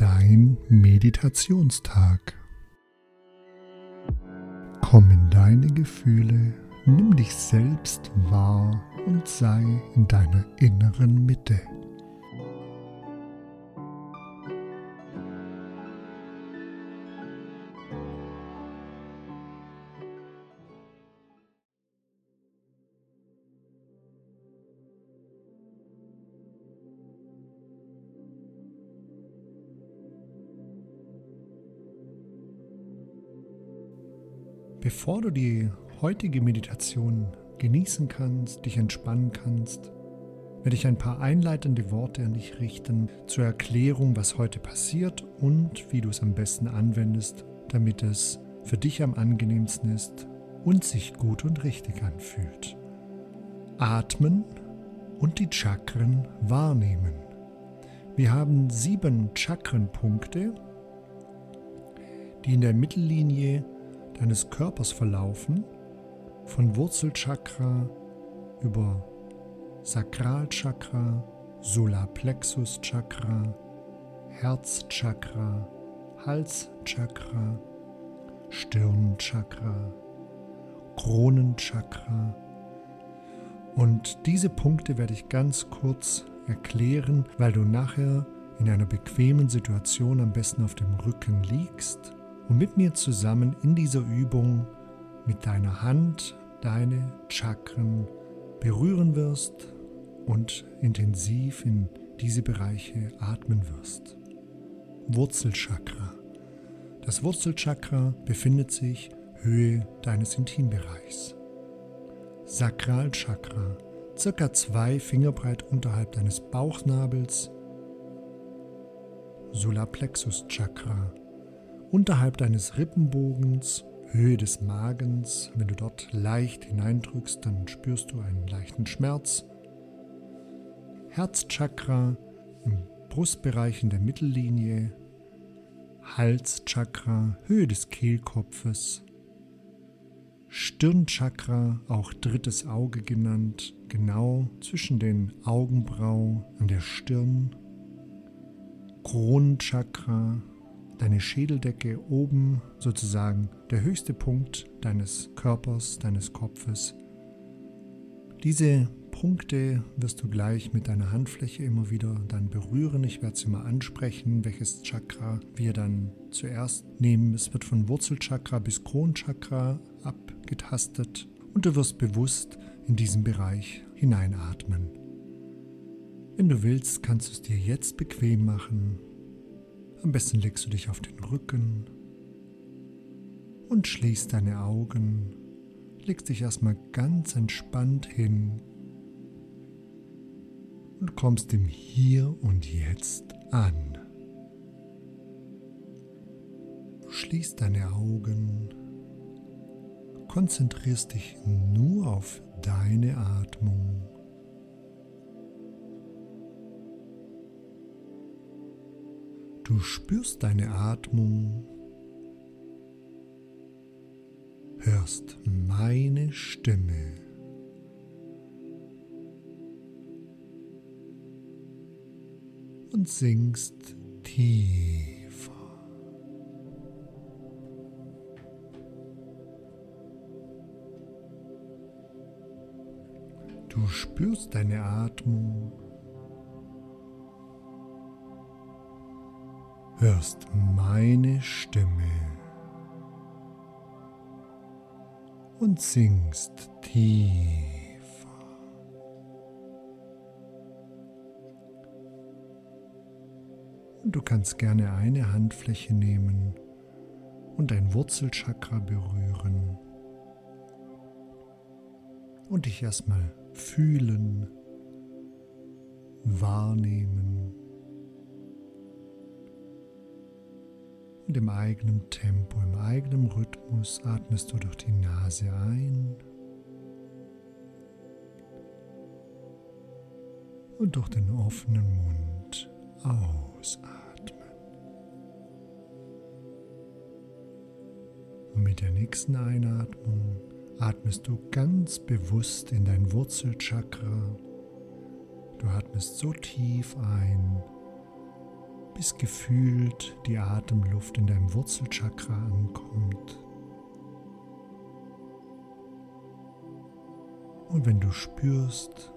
dein Meditationstag. Komm in deine Gefühle, nimm dich selbst wahr und sei in deiner inneren Mitte. Bevor du die heutige Meditation genießen kannst, dich entspannen kannst, werde ich ein paar einleitende Worte an dich richten zur Erklärung, was heute passiert und wie du es am besten anwendest, damit es für dich am angenehmsten ist und sich gut und richtig anfühlt. Atmen und die Chakren wahrnehmen. Wir haben sieben Chakrenpunkte, die in der Mittellinie deines Körpers verlaufen, von Wurzelchakra über Sakralchakra, Solarplexuschakra, Herzchakra, Halschakra, Stirnchakra, Kronenchakra. Und diese Punkte werde ich ganz kurz erklären, weil du nachher in einer bequemen Situation am besten auf dem Rücken liegst und mit mir zusammen in dieser Übung mit deiner Hand deine Chakren berühren wirst und intensiv in diese Bereiche atmen wirst. Wurzelchakra. Das Wurzelchakra befindet sich Höhe deines Intimbereichs. Sakralchakra, circa zwei Fingerbreit unterhalb deines Bauchnabels. Solarplexus Chakra, unterhalb deines Rippenbogens, Höhe des Magens. Wenn du dort leicht hineindrückst, dann spürst du einen leichten Schmerz. Herzchakra im Brustbereich in der Mittellinie, Halschakra, Höhe des Kehlkopfes, Stirnchakra, auch drittes Auge genannt, genau zwischen den Augenbrauen an der Stirn, Kronenchakra, deine Schädeldecke oben sozusagen der höchste Punkt deines Körpers, deines Kopfes. Diese Punkte wirst du gleich mit deiner Handfläche immer wieder dann berühren. Ich werde sie mal ansprechen, welches Chakra wir dann zuerst nehmen. Es wird von Wurzelchakra bis Kronchakra abgetastet und du wirst bewusst in diesen Bereich hineinatmen. Wenn du willst, kannst du es dir jetzt bequem machen am besten legst du dich auf den Rücken und schließt deine Augen, legst dich erstmal ganz entspannt hin und kommst im Hier und Jetzt an. Schließt deine Augen, konzentrierst dich nur auf deine Atmung Du spürst deine Atmung, hörst meine Stimme. Und singst tiefer. Du spürst deine Atmung hörst meine Stimme und singst tiefer. Du kannst gerne eine Handfläche nehmen und dein Wurzelchakra berühren und dich erstmal fühlen, wahrnehmen. Und im eigenen Tempo, im eigenen Rhythmus atmest du durch die Nase ein und durch den offenen Mund ausatmen. Und mit der nächsten Einatmung atmest du ganz bewusst in dein Wurzelchakra. Du atmest so tief ein bis gefühlt die Atemluft in deinem Wurzelchakra ankommt. Und wenn du spürst,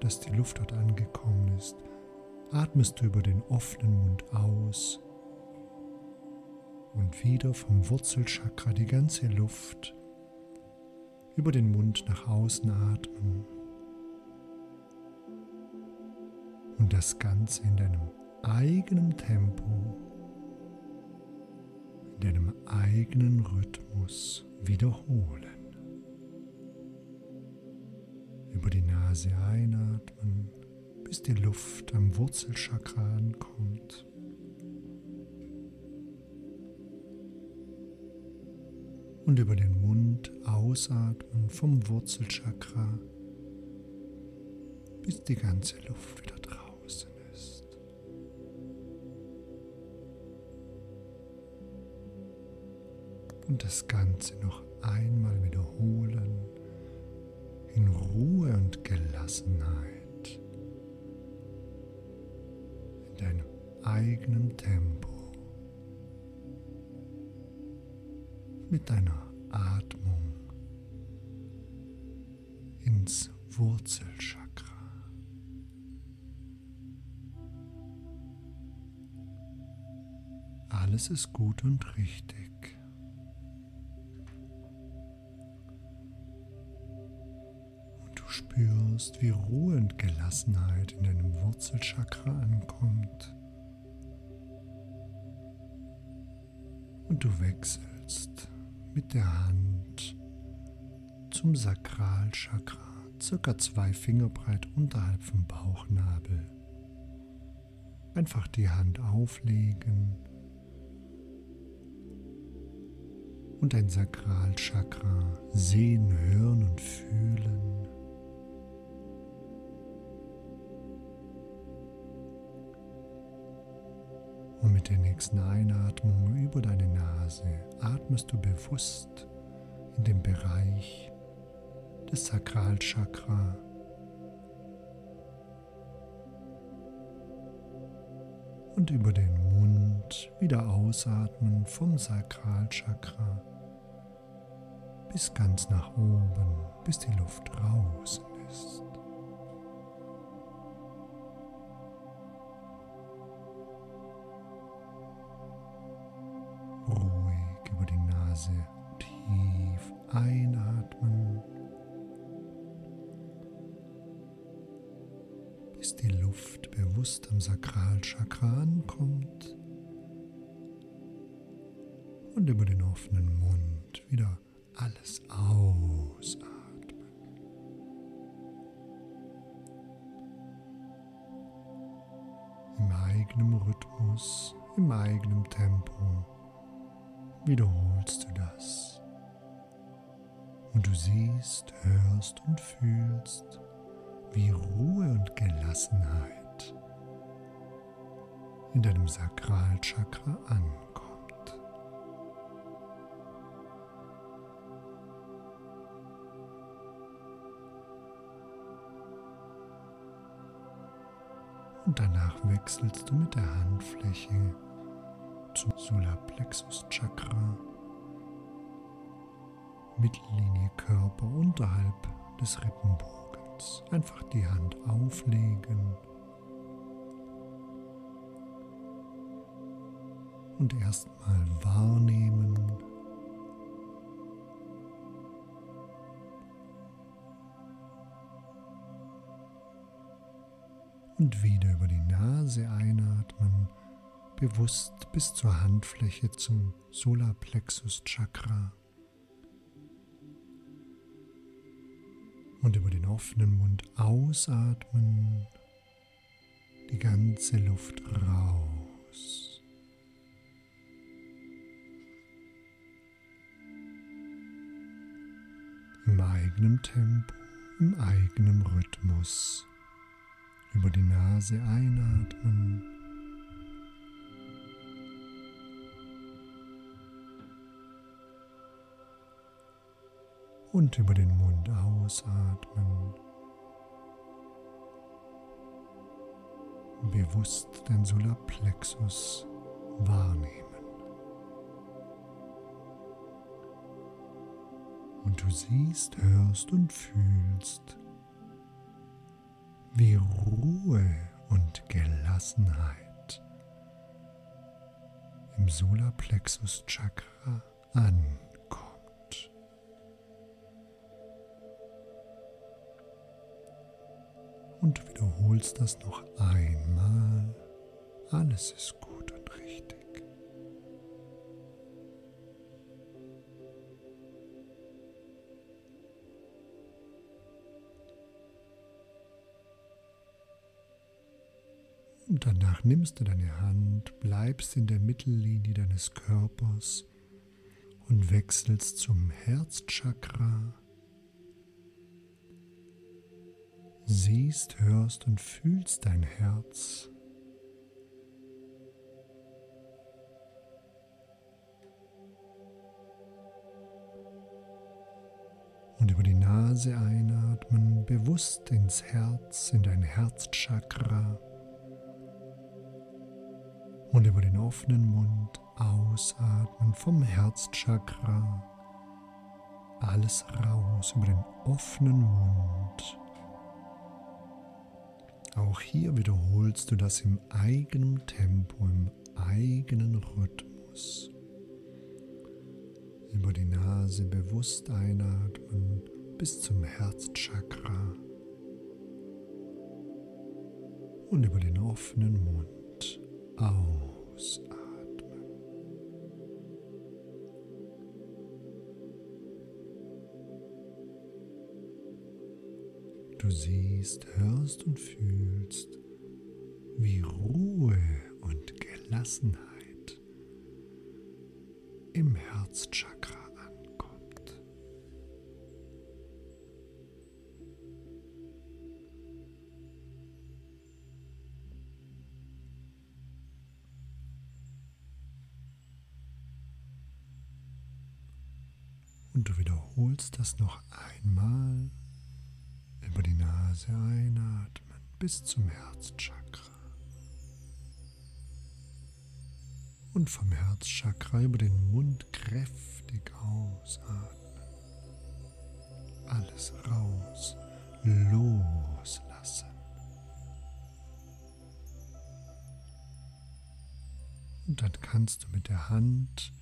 dass die Luft dort angekommen ist, atmest du über den offenen Mund aus und wieder vom Wurzelchakra die ganze Luft über den Mund nach außen atmen. Und das Ganze in deinem eigenen Tempo, in deinem eigenen Rhythmus wiederholen. Über die Nase einatmen, bis die Luft am Wurzelchakra ankommt. Und über den Mund ausatmen vom Wurzelchakra, bis die ganze Luft wieder draußen Und das Ganze noch einmal wiederholen in Ruhe und Gelassenheit, in deinem eigenen Tempo, mit deiner Atmung ins Wurzelchakra. Alles ist gut und richtig. Spürst, wie Ruhe und Gelassenheit in deinem Wurzelchakra ankommt. Und du wechselst mit der Hand zum Sakralchakra, circa zwei Finger breit unterhalb vom Bauchnabel. Einfach die Hand auflegen und dein Sakralchakra sehen, hören und fühlen. Und mit der nächsten Einatmung über deine Nase atmest du bewusst in den Bereich des Sakralchakra. Und über den Mund wieder ausatmen vom Sakralchakra bis ganz nach oben, bis die Luft draußen ist. Nase tief einatmen, bis die Luft bewusst am Sakralchakra ankommt. Und über den offenen Mund wieder alles ausatmen. Im eigenen Rhythmus, im eigenen Tempo wiederholst du das. Und du siehst, hörst und fühlst, wie Ruhe und Gelassenheit in deinem Sakralchakra ankommt. Und danach wechselst du mit der Handfläche zum Solarplexus Chakra, Mittellinie Körper unterhalb des Rippenbogens. Einfach die Hand auflegen. Und erstmal wahrnehmen, und wieder über die Nase einatmen bewusst bis zur Handfläche zum Solarplexus Chakra und über den offenen Mund ausatmen, die ganze Luft raus. Im eigenen Tempo, im eigenen Rhythmus. Über die Nase einatmen und über den Mund ausatmen. bewusst dein Solarplexus wahrnehmen. Und du siehst, hörst und fühlst, wie Ruhe und Gelassenheit im Solarplexus Chakra ankommt. Und wiederholst das noch einmal. Alles ist gut und richtig. Und danach nimmst du deine Hand, bleibst in der Mittellinie deines Körpers und wechselst zum Herzchakra. Siehst, hörst und fühlst dein Herz. Und über die Nase einatmen, bewusst ins Herz, in dein Herzchakra und über den offenen Mund ausatmen vom Herzchakra. Alles raus über den offenen Mund. Auch hier wiederholst du das im eigenen Tempo, im eigenen Rhythmus. Über die Nase bewusst einatmen bis zum Herzchakra und über den offenen Mund ausatmen. Du siehst, hörst und fühlst, wie Ruhe und Gelassenheit im Herzchakra Und du wiederholst das noch einmal Nase einatmen bis zum Herzchakra. Und vom Herzchakra über den Mund kräftig ausatmen. Alles raus, loslassen. Und dann kannst du mit der Hand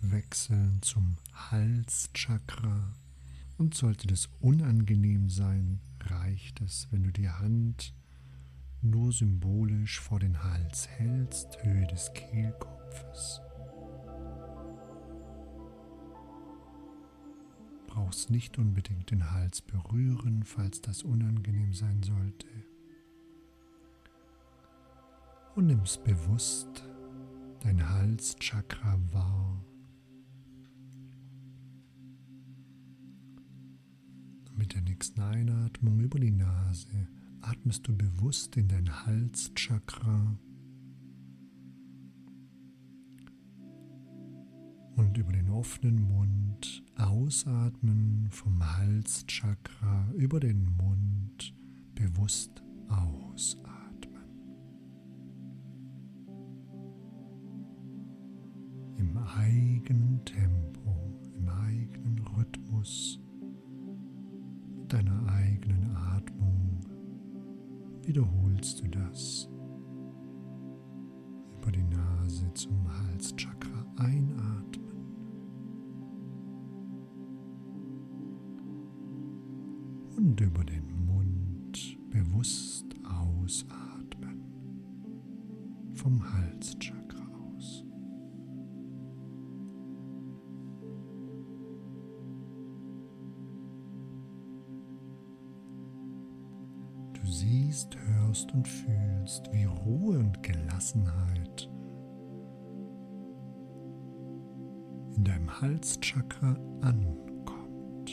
wechseln zum Halschakra. Und sollte das unangenehm sein, reicht es, wenn du die Hand nur symbolisch vor den Hals hältst, Höhe des Kehlkopfes. Brauchst nicht unbedingt den Hals berühren, falls das unangenehm sein sollte. Und nimmst bewusst dein Halschakra wahr. Mit der nächsten Einatmung über die Nase atmest du bewusst in dein Halschakra und über den offenen Mund ausatmen vom Halschakra über den Mund bewusst ausatmen. Im eigenen Tempo, im eigenen Rhythmus deiner eigenen Atmung wiederholst du das. Über die Nase zum Halschakra einatmen. Und über den Mund bewusst ausatmen. Vom Halschakra. Hörst und fühlst, wie Ruhe und Gelassenheit in deinem Halschakra ankommt.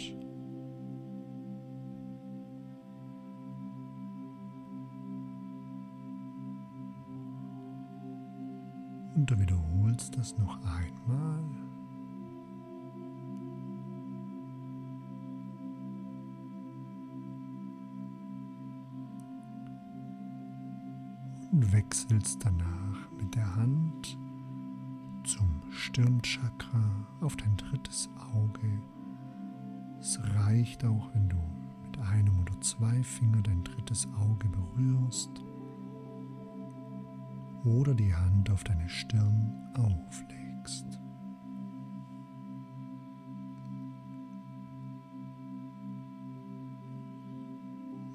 Und du wiederholst das noch einmal. Und wechselst danach mit der Hand zum Stirnchakra auf dein drittes Auge. Es reicht auch, wenn du mit einem oder zwei Fingern dein drittes Auge berührst oder die Hand auf deine Stirn auflegst.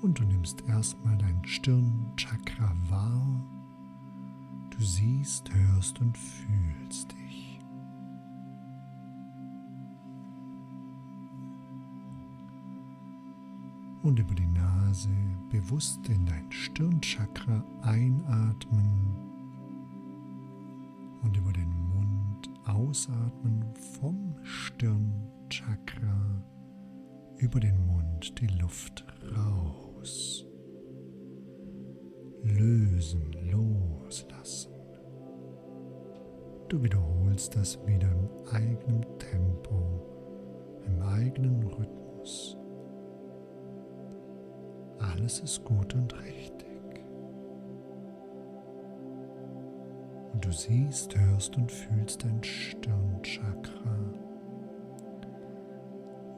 Und du nimmst erstmal dein Stirnchakra wahr. Du siehst, hörst und fühlst dich. Und über die Nase bewusst in dein Stirnchakra einatmen und über den Mund ausatmen vom Stirnchakra über den Mund die Luft raus. Lösen, loslassen. Du wiederholst das wieder im eigenen Tempo, im eigenen Rhythmus. Alles ist gut und richtig. Und du siehst, hörst und fühlst dein Stirnchakra,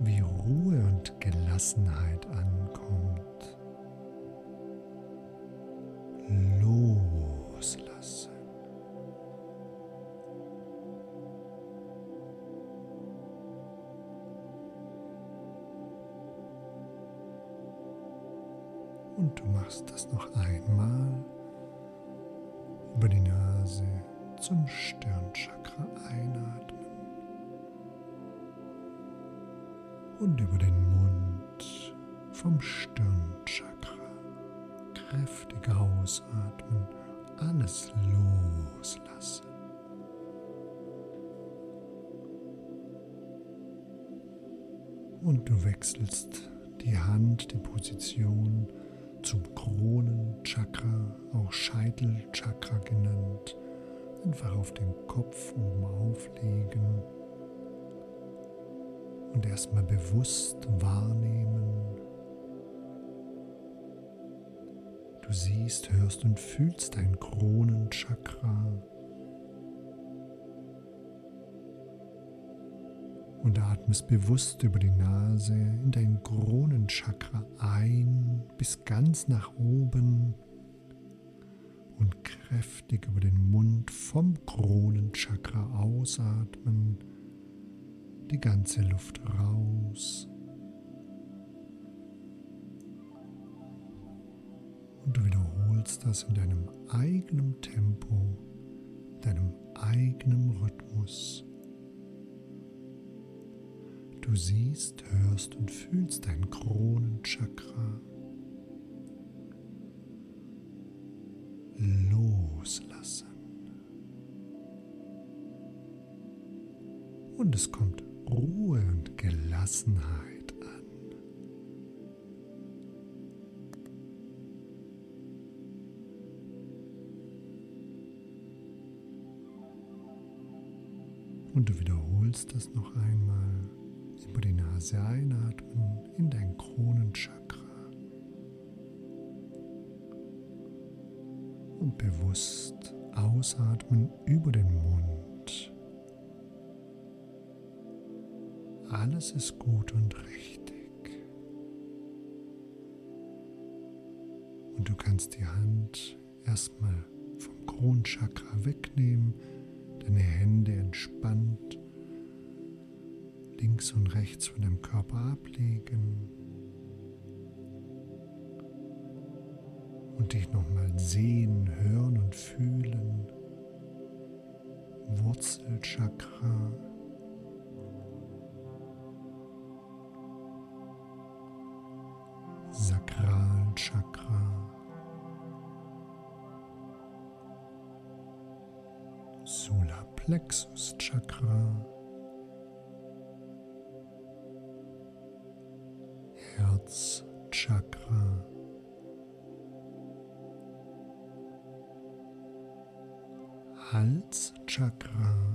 wie Ruhe und Gelassenheit ankommt. Machst das noch einmal über die Nase zum Stirnchakra einatmen und über den Mund vom Stirnchakra kräftig ausatmen, alles loslassen. Und du wechselst die Hand, die Position zum Kronenchakra, auch Scheitelchakra genannt, einfach auf den Kopf oben auflegen und erstmal bewusst wahrnehmen. Du siehst, hörst und fühlst dein Kronenchakra und atmest bewusst über die Nase in dein Kronenchakra ein bis ganz nach oben und kräftig über den Mund vom Kronenchakra ausatmen, die ganze Luft raus. Und du wiederholst das in deinem eigenen Tempo, deinem eigenen Rhythmus. Du siehst, hörst und fühlst dein Kronenchakra loslassen. Und es kommt Ruhe und Gelassenheit an. Und du wiederholst das noch einmal über die Nase einatmen in dein Kronenchakra und bewusst ausatmen über den Mund. Alles ist gut und richtig. Und du kannst die Hand erstmal vom Kronenchakra wegnehmen, deine Hände entspannt links und rechts von dem Körper ablegen und dich nochmal sehen, hören und fühlen. Wurzelchakra. Sakralchakra. Solarplexus Chakra. Herzchakra. Halschakra.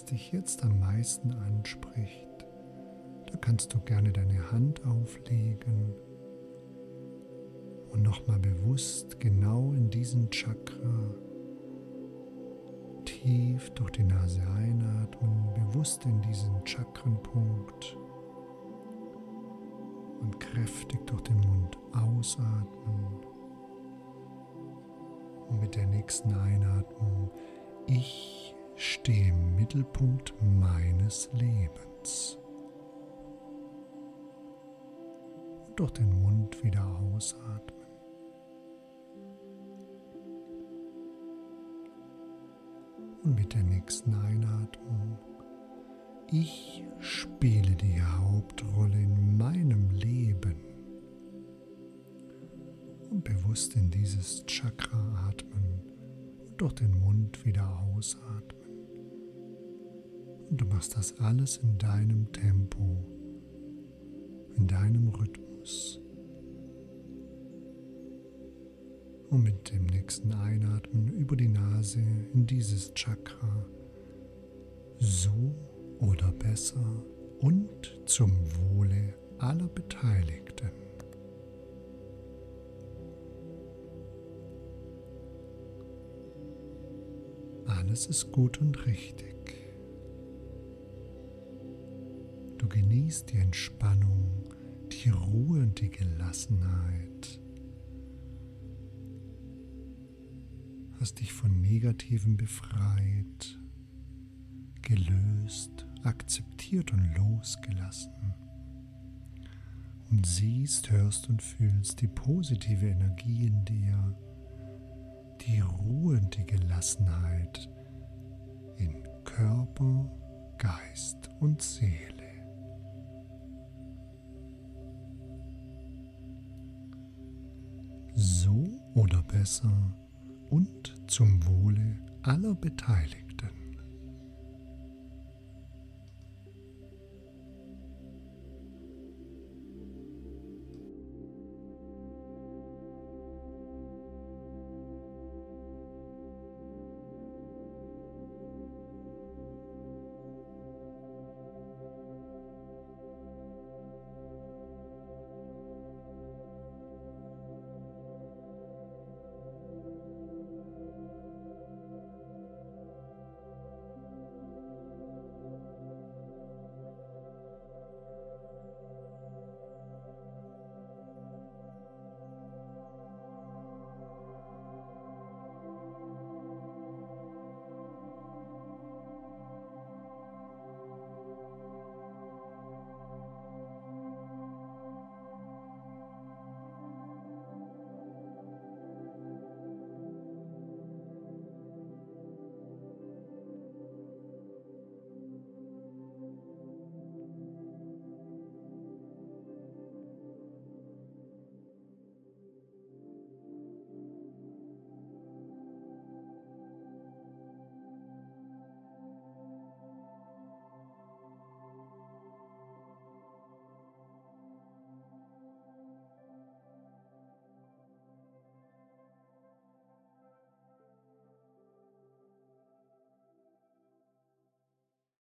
Was dich jetzt am meisten anspricht, da kannst du gerne deine Hand auflegen und nochmal bewusst genau in diesen Chakra tief durch die Nase einatmen, bewusst in diesen Chakrenpunkt und kräftig durch den Mund ausatmen. Und mit der nächsten Einatmung, ich stehe im Mittelpunkt meines Lebens. Und durch den Mund wieder ausatmen. Und mit der nächsten Einatmung, ich spiele die Hauptrolle in meinem Leben. Und bewusst in dieses Chakra atmen und durch den Mund wieder ausatmen. Und du machst das alles in deinem Tempo, in deinem Rhythmus. Und mit dem nächsten Einatmen über die Nase in dieses Chakra so oder besser und zum Wohle aller Beteiligten. Alles ist gut und richtig. Du genießt die Entspannung, die Ruhe und die Gelassenheit. Hast dich von Negativen befreit, gelöst, akzeptiert und losgelassen. Und siehst, hörst und fühlst die positive Energie in dir, die Ruhe und die Gelassenheit in Körper, Geist und Seele. Besser und zum Wohle aller Beteiligten.